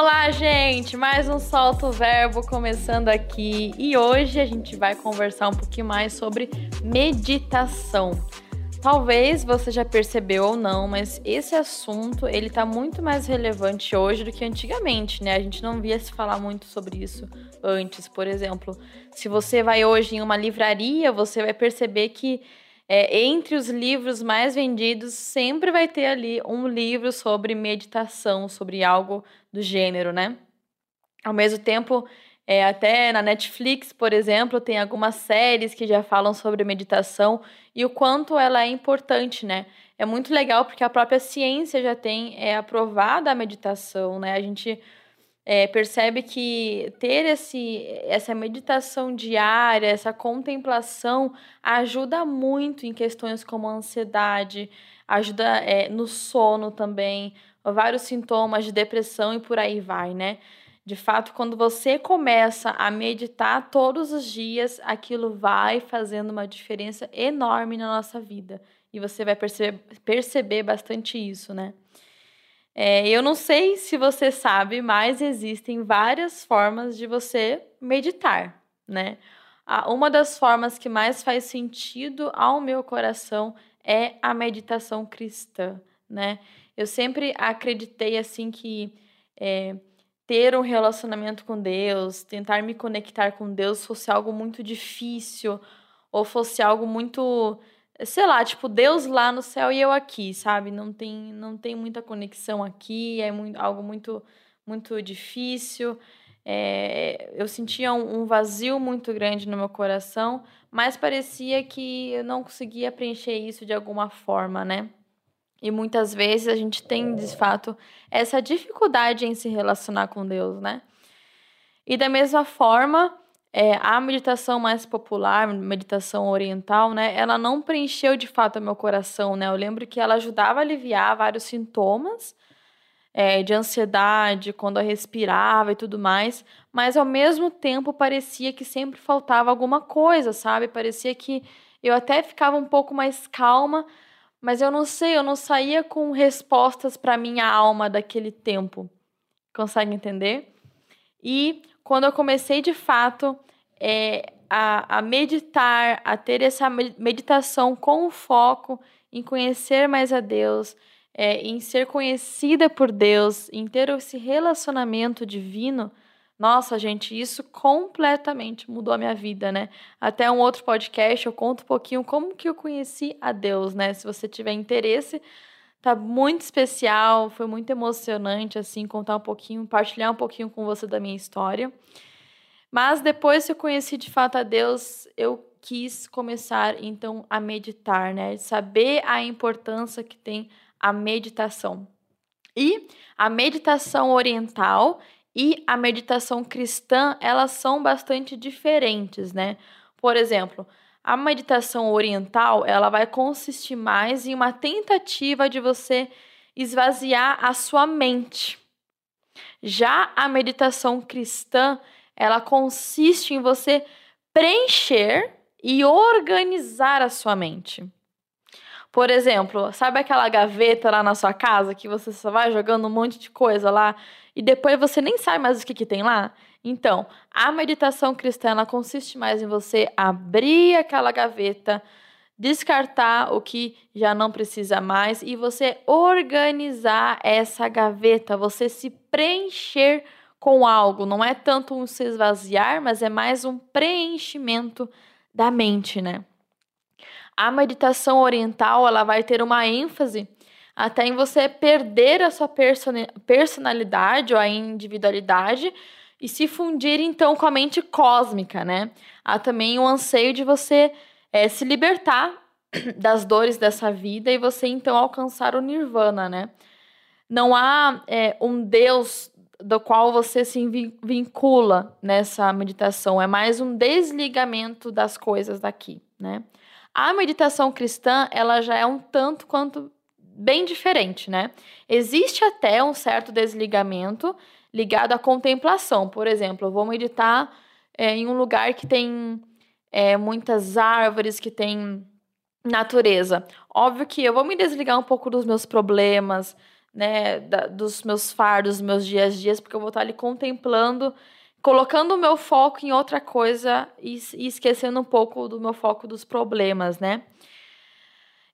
Olá, gente! Mais um Solto Verbo começando aqui e hoje a gente vai conversar um pouquinho mais sobre meditação. Talvez você já percebeu ou não, mas esse assunto ele tá muito mais relevante hoje do que antigamente, né? A gente não via se falar muito sobre isso antes. Por exemplo, se você vai hoje em uma livraria, você vai perceber que é, entre os livros mais vendidos sempre vai ter ali um livro sobre meditação, sobre algo do gênero, né? Ao mesmo tempo, é, até na Netflix, por exemplo, tem algumas séries que já falam sobre meditação e o quanto ela é importante, né? É muito legal porque a própria ciência já tem é, aprovado a meditação, né? A gente é, percebe que ter esse, essa meditação diária, essa contemplação, ajuda muito em questões como ansiedade, ajuda é, no sono também, vários sintomas de depressão e por aí vai, né? De fato, quando você começa a meditar todos os dias, aquilo vai fazendo uma diferença enorme na nossa vida. E você vai perceber, perceber bastante isso, né? É, eu não sei se você sabe, mas existem várias formas de você meditar, né? Uma das formas que mais faz sentido ao meu coração é a meditação cristã, né? Eu sempre acreditei assim que é, ter um relacionamento com Deus, tentar me conectar com Deus fosse algo muito difícil ou fosse algo muito, sei lá, tipo Deus lá no céu e eu aqui, sabe? Não tem, não tem muita conexão aqui, é muito, algo muito, muito difícil. É, eu sentia um, um vazio muito grande no meu coração, mas parecia que eu não conseguia preencher isso de alguma forma, né? E muitas vezes a gente tem, de fato, essa dificuldade em se relacionar com Deus, né? E da mesma forma, é, a meditação mais popular, meditação oriental, né? Ela não preencheu de fato o meu coração, né? Eu lembro que ela ajudava a aliviar vários sintomas é, de ansiedade, quando eu respirava e tudo mais, mas ao mesmo tempo parecia que sempre faltava alguma coisa, sabe? Parecia que eu até ficava um pouco mais calma, mas eu não sei, eu não saía com respostas para minha alma daquele tempo. Consegue entender? E quando eu comecei de fato é, a, a meditar, a ter essa meditação com foco em conhecer mais a Deus, é, em ser conhecida por Deus, em ter esse relacionamento divino, nossa, gente, isso completamente mudou a minha vida, né? Até um outro podcast eu conto um pouquinho como que eu conheci a Deus, né? Se você tiver interesse, tá muito especial, foi muito emocionante assim contar um pouquinho, partilhar um pouquinho com você da minha história. Mas depois que eu conheci de fato a Deus, eu quis começar então a meditar, né? Saber a importância que tem a meditação. E a meditação oriental e a meditação cristã, elas são bastante diferentes, né? Por exemplo, a meditação oriental, ela vai consistir mais em uma tentativa de você esvaziar a sua mente. Já a meditação cristã, ela consiste em você preencher e organizar a sua mente. Por exemplo, sabe aquela gaveta lá na sua casa que você só vai jogando um monte de coisa lá e depois você nem sabe mais o que, que tem lá? Então, a meditação cristã ela consiste mais em você abrir aquela gaveta, descartar o que já não precisa mais e você organizar essa gaveta, você se preencher com algo. Não é tanto um se esvaziar, mas é mais um preenchimento da mente, né? A meditação oriental ela vai ter uma ênfase até em você perder a sua personalidade ou a individualidade e se fundir então com a mente cósmica, né? Há também o anseio de você é, se libertar das dores dessa vida e você então alcançar o nirvana, né? Não há é, um Deus do qual você se vincula nessa meditação, é mais um desligamento das coisas daqui, né? A meditação cristã, ela já é um tanto quanto bem diferente, né? Existe até um certo desligamento ligado à contemplação. Por exemplo, eu vou meditar é, em um lugar que tem é, muitas árvores, que tem natureza. Óbvio que eu vou me desligar um pouco dos meus problemas, né, da, dos meus fardos, dos meus dias a dias, porque eu vou estar ali contemplando, colocando o meu foco em outra coisa e, e esquecendo um pouco do meu foco dos problemas, né?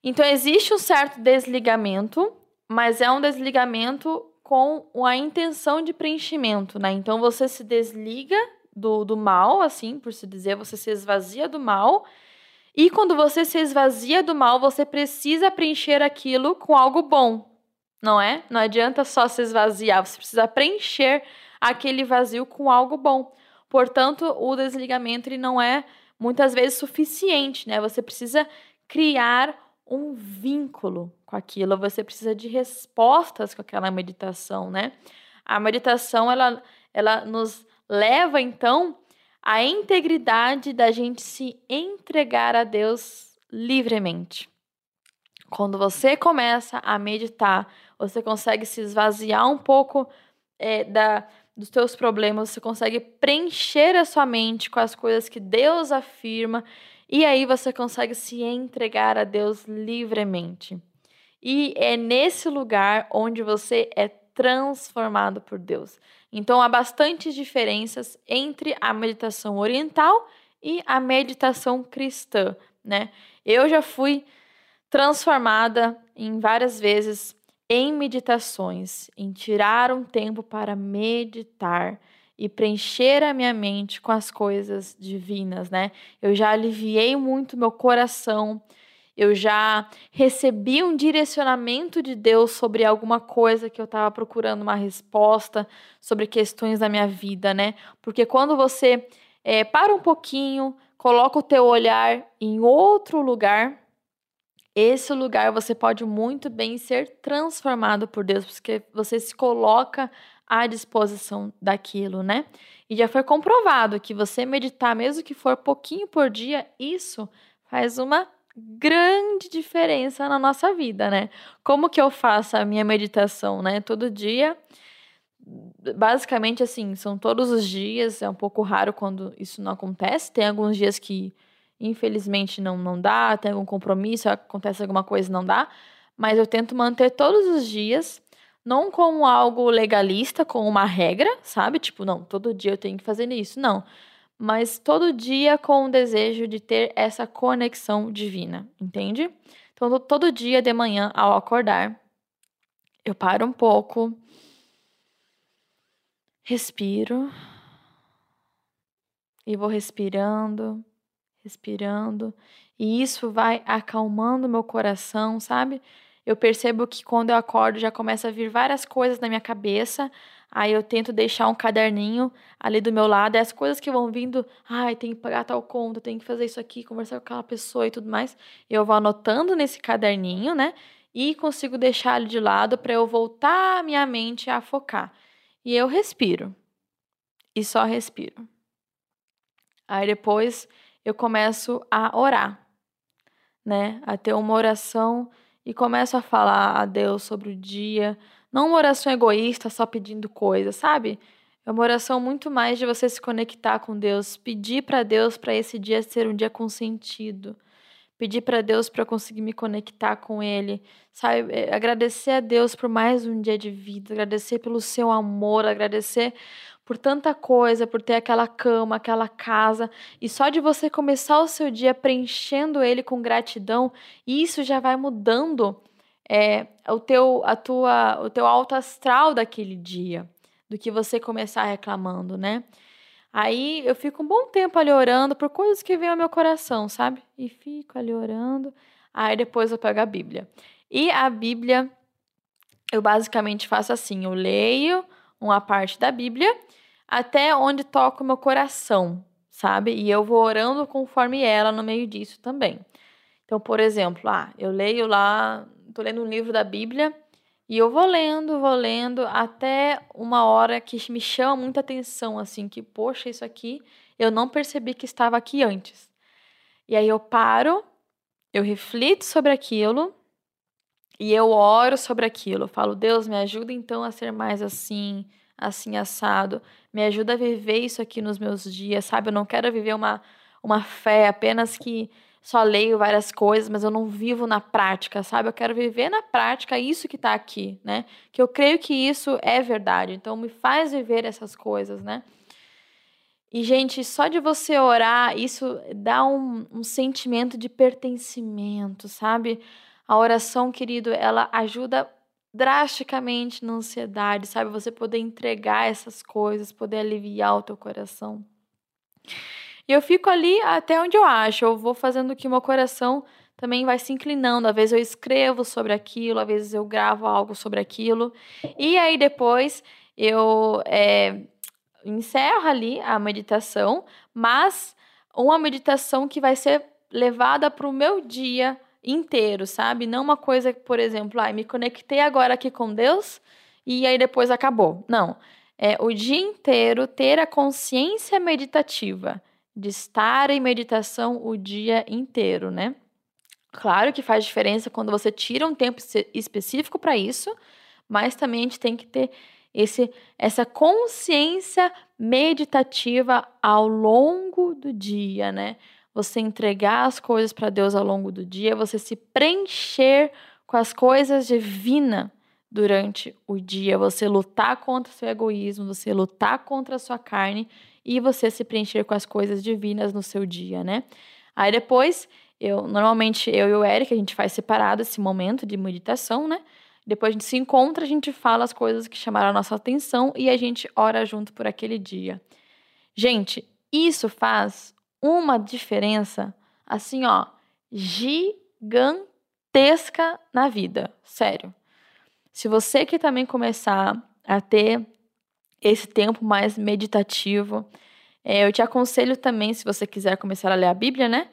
Então existe um certo desligamento, mas é um desligamento com a intenção de preenchimento, né? Então você se desliga do, do mal, assim, por se dizer, você se esvazia do mal. E quando você se esvazia do mal, você precisa preencher aquilo com algo bom, não é? Não adianta só se esvaziar, você precisa preencher aquele vazio com algo bom. Portanto, o desligamento ele não é muitas vezes suficiente, né? Você precisa criar um vínculo com aquilo, você precisa de respostas com aquela meditação, né? A meditação ela, ela nos leva então à integridade da gente se entregar a Deus livremente. Quando você começa a meditar, você consegue se esvaziar um pouco é, da, dos teus problemas, você consegue preencher a sua mente com as coisas que Deus afirma e aí você consegue se entregar a Deus livremente. E é nesse lugar onde você é transformado por Deus. Então há bastantes diferenças entre a meditação oriental e a meditação cristã, né? Eu já fui transformada em várias vezes em meditações, em tirar um tempo para meditar e preencher a minha mente com as coisas divinas, né? Eu já aliviei muito meu coração, eu já recebi um direcionamento de Deus sobre alguma coisa que eu estava procurando uma resposta sobre questões da minha vida, né? Porque quando você é, para um pouquinho, coloca o teu olhar em outro lugar, esse lugar você pode muito bem ser transformado por Deus, porque você se coloca à disposição daquilo, né? E já foi comprovado que você meditar, mesmo que for pouquinho por dia, isso faz uma grande diferença na nossa vida, né? Como que eu faço a minha meditação, né? Todo dia, basicamente assim, são todos os dias, é um pouco raro quando isso não acontece. Tem alguns dias que infelizmente não não dá, tem algum compromisso, acontece alguma coisa não dá, mas eu tento manter todos os dias não como algo legalista, com uma regra, sabe? Tipo, não, todo dia eu tenho que fazer isso. Não. Mas todo dia com o desejo de ter essa conexão divina, entende? Então, todo dia de manhã, ao acordar, eu paro um pouco, respiro e vou respirando, respirando, e isso vai acalmando meu coração, sabe? eu percebo que quando eu acordo já começa a vir várias coisas na minha cabeça. Aí eu tento deixar um caderninho ali do meu lado, e as coisas que vão vindo, ai, tem que pagar tal conta, tem que fazer isso aqui, conversar com aquela pessoa e tudo mais. Eu vou anotando nesse caderninho, né? E consigo deixar ele de lado para eu voltar minha mente a focar. E eu respiro. E só respiro. Aí depois eu começo a orar, né? A ter uma oração e começo a falar a Deus sobre o dia. Não uma oração egoísta, só pedindo coisas, sabe? É uma oração muito mais de você se conectar com Deus, pedir para Deus para esse dia ser um dia com sentido. Pedir para Deus para conseguir me conectar com Ele, sabe? É, agradecer a Deus por mais um dia de vida, agradecer pelo seu amor, agradecer por tanta coisa, por ter aquela cama, aquela casa, e só de você começar o seu dia preenchendo ele com gratidão, isso já vai mudando é, o teu a tua o teu alto astral daquele dia, do que você começar reclamando, né? Aí eu fico um bom tempo ali orando por coisas que vêm ao meu coração, sabe? E fico ali orando. Aí depois eu pego a Bíblia. E a Bíblia eu basicamente faço assim, eu leio uma parte da Bíblia até onde toca o meu coração, sabe? E eu vou orando conforme ela no meio disso também. Então, por exemplo, ah, eu leio lá, tô lendo um livro da Bíblia e eu vou lendo, vou lendo até uma hora que me chama muita atenção, assim, que, poxa, isso aqui eu não percebi que estava aqui antes. E aí eu paro, eu reflito sobre aquilo e eu oro sobre aquilo. Eu falo, Deus, me ajuda então a ser mais assim, assim assado. Me ajuda a viver isso aqui nos meus dias, sabe? Eu não quero viver uma, uma fé apenas que só leio várias coisas, mas eu não vivo na prática, sabe? Eu quero viver na prática isso que está aqui, né? Que eu creio que isso é verdade. Então, me faz viver essas coisas, né? E, gente, só de você orar, isso dá um, um sentimento de pertencimento, sabe? A oração, querido, ela ajuda drasticamente na ansiedade, sabe? Você poder entregar essas coisas, poder aliviar o teu coração. E eu fico ali até onde eu acho. Eu vou fazendo que meu coração também vai se inclinando. Às vezes eu escrevo sobre aquilo, às vezes eu gravo algo sobre aquilo. E aí depois eu é, encerro ali a meditação, mas uma meditação que vai ser levada para o meu dia inteiro, sabe? Não uma coisa, por exemplo, ah, me conectei agora aqui com Deus e aí depois acabou. Não. É o dia inteiro ter a consciência meditativa de estar em meditação o dia inteiro, né? Claro que faz diferença quando você tira um tempo específico para isso, mas também a gente tem que ter esse, essa consciência meditativa ao longo do dia, né? Você entregar as coisas para Deus ao longo do dia, você se preencher com as coisas divinas durante o dia, você lutar contra o seu egoísmo, você lutar contra a sua carne e você se preencher com as coisas divinas no seu dia, né? Aí depois, eu normalmente eu e o Eric, a gente faz separado esse momento de meditação, né? Depois a gente se encontra, a gente fala as coisas que chamaram a nossa atenção e a gente ora junto por aquele dia. Gente, isso faz uma diferença assim, ó, gigantesca na vida, sério. Se você que também começar a ter esse tempo mais meditativo. É, eu te aconselho também, se você quiser começar a ler a Bíblia, né?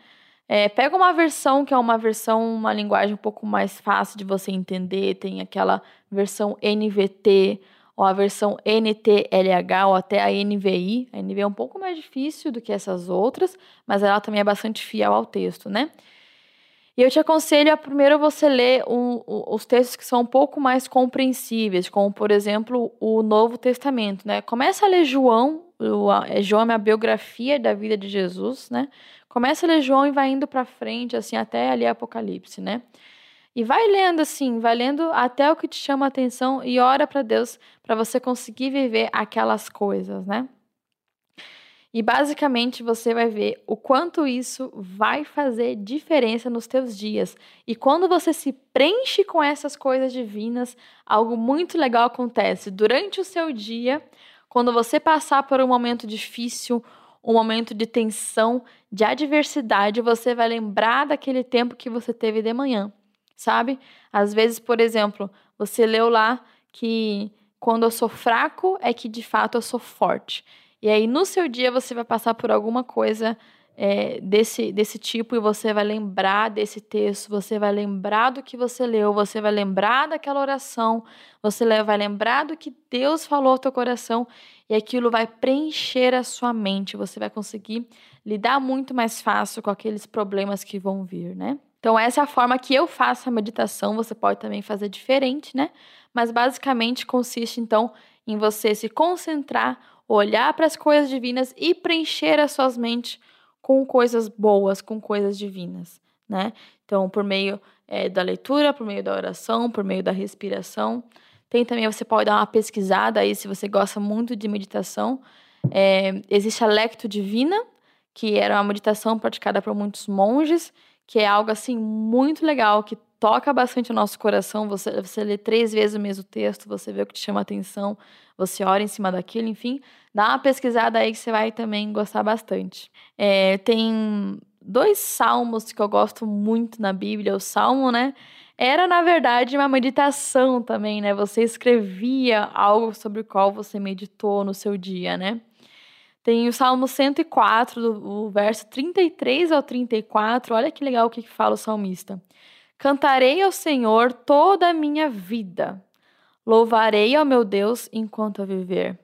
É, pega uma versão que é uma versão, uma linguagem um pouco mais fácil de você entender. Tem aquela versão NVT, ou a versão NTLH, ou até a NVI. A NVI é um pouco mais difícil do que essas outras, mas ela também é bastante fiel ao texto, né? E eu te aconselho a primeiro você ler um, os textos que são um pouco mais compreensíveis, como por exemplo o Novo Testamento, né? Começa a ler João, o, é, João é a biografia da vida de Jesus, né? Começa a ler João e vai indo para frente, assim, até ali Apocalipse, né? E vai lendo assim, vai lendo até o que te chama a atenção e ora para Deus para você conseguir viver aquelas coisas, né? E basicamente você vai ver o quanto isso vai fazer diferença nos teus dias. E quando você se preenche com essas coisas divinas, algo muito legal acontece. Durante o seu dia, quando você passar por um momento difícil, um momento de tensão, de adversidade, você vai lembrar daquele tempo que você teve de manhã, sabe? Às vezes, por exemplo, você leu lá que quando eu sou fraco é que de fato eu sou forte. E aí, no seu dia, você vai passar por alguma coisa é, desse, desse tipo e você vai lembrar desse texto, você vai lembrar do que você leu, você vai lembrar daquela oração, você vai lembrar do que Deus falou ao teu coração e aquilo vai preencher a sua mente. Você vai conseguir lidar muito mais fácil com aqueles problemas que vão vir, né? Então, essa é a forma que eu faço a meditação. Você pode também fazer diferente, né? Mas basicamente consiste, então, em você se concentrar olhar para as coisas divinas e preencher as suas mentes com coisas boas, com coisas divinas, né? Então, por meio é, da leitura, por meio da oração, por meio da respiração. Tem também, você pode dar uma pesquisada aí, se você gosta muito de meditação. É, existe a Lecto Divina, que era uma meditação praticada por muitos monges, que é algo assim muito legal, que toca bastante o nosso coração. Você, você lê três vezes o mesmo texto, você vê o que te chama a atenção, você ora em cima daquilo, enfim. Dá uma pesquisada aí que você vai também gostar bastante. É, tem dois salmos que eu gosto muito na Bíblia. O salmo, né? Era, na verdade, uma meditação também, né? Você escrevia algo sobre o qual você meditou no seu dia, né? Tem o Salmo 104, do, o verso 33 ao 34. Olha que legal o que fala o salmista. Cantarei ao Senhor toda a minha vida. Louvarei ao meu Deus enquanto eu viver.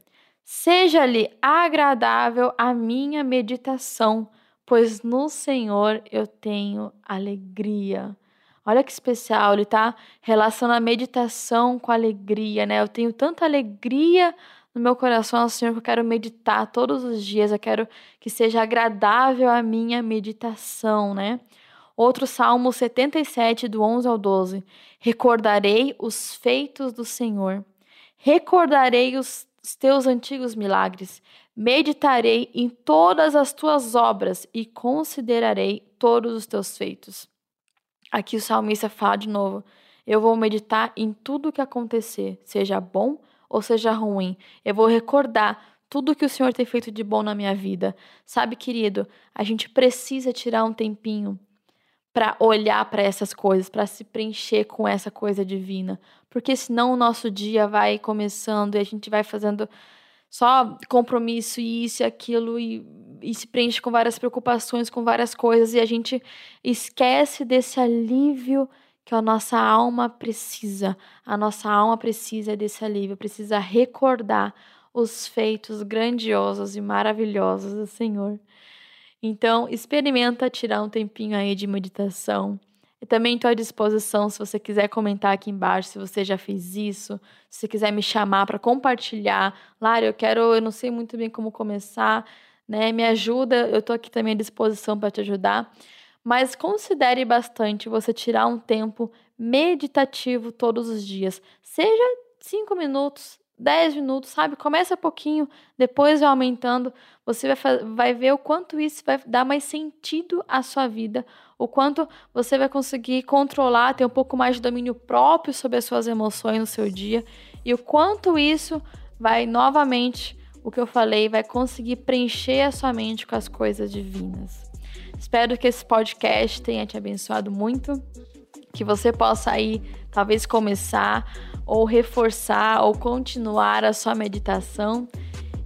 Seja-lhe agradável a minha meditação, pois no Senhor eu tenho alegria. Olha que especial, ele está relacionando a meditação com alegria, né? Eu tenho tanta alegria no meu coração, Senhor, que eu quero meditar todos os dias, eu quero que seja agradável a minha meditação, né? Outro Salmo 77, do 11 ao 12. Recordarei os feitos do Senhor. Recordarei os teus antigos milagres. Meditarei em todas as tuas obras e considerarei todos os teus feitos. Aqui o salmista fala de novo: Eu vou meditar em tudo o que acontecer, seja bom ou seja ruim. Eu vou recordar tudo que o Senhor tem feito de bom na minha vida. Sabe, querido, a gente precisa tirar um tempinho para olhar para essas coisas, para se preencher com essa coisa divina, porque senão o nosso dia vai começando e a gente vai fazendo só compromisso e isso e aquilo e, e se preenche com várias preocupações, com várias coisas e a gente esquece desse alívio que a nossa alma precisa. A nossa alma precisa desse alívio, precisa recordar os feitos grandiosos e maravilhosos do Senhor. Então, experimenta tirar um tempinho aí de meditação. Também estou à disposição se você quiser comentar aqui embaixo se você já fez isso, se você quiser me chamar para compartilhar. Lara, eu quero, eu não sei muito bem como começar, né? Me ajuda, eu estou aqui também à disposição para te ajudar. Mas considere bastante você tirar um tempo meditativo todos os dias. Seja cinco minutos, 10 minutos, sabe? Começa pouquinho, depois vai aumentando. Você vai, vai ver o quanto isso vai dar mais sentido à sua vida, o quanto você vai conseguir controlar, ter um pouco mais de domínio próprio sobre as suas emoções no seu dia e o quanto isso vai novamente, o que eu falei, vai conseguir preencher a sua mente com as coisas divinas. Espero que esse podcast tenha te abençoado muito, que você possa aí talvez começar ou reforçar ou continuar a sua meditação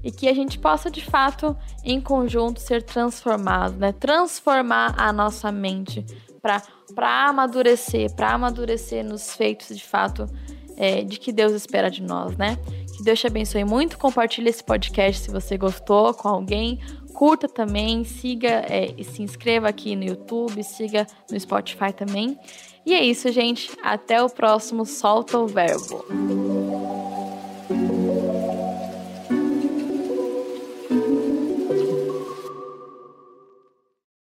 e que a gente possa de fato em conjunto ser transformado, né? Transformar a nossa mente para para amadurecer, para amadurecer nos feitos de fato é, de que Deus espera de nós, né? Que Deus te abençoe muito. Compartilhe esse podcast se você gostou com alguém. Curta também, siga é, e se inscreva aqui no YouTube, siga no Spotify também. E é isso, gente. Até o próximo Solta o Verbo.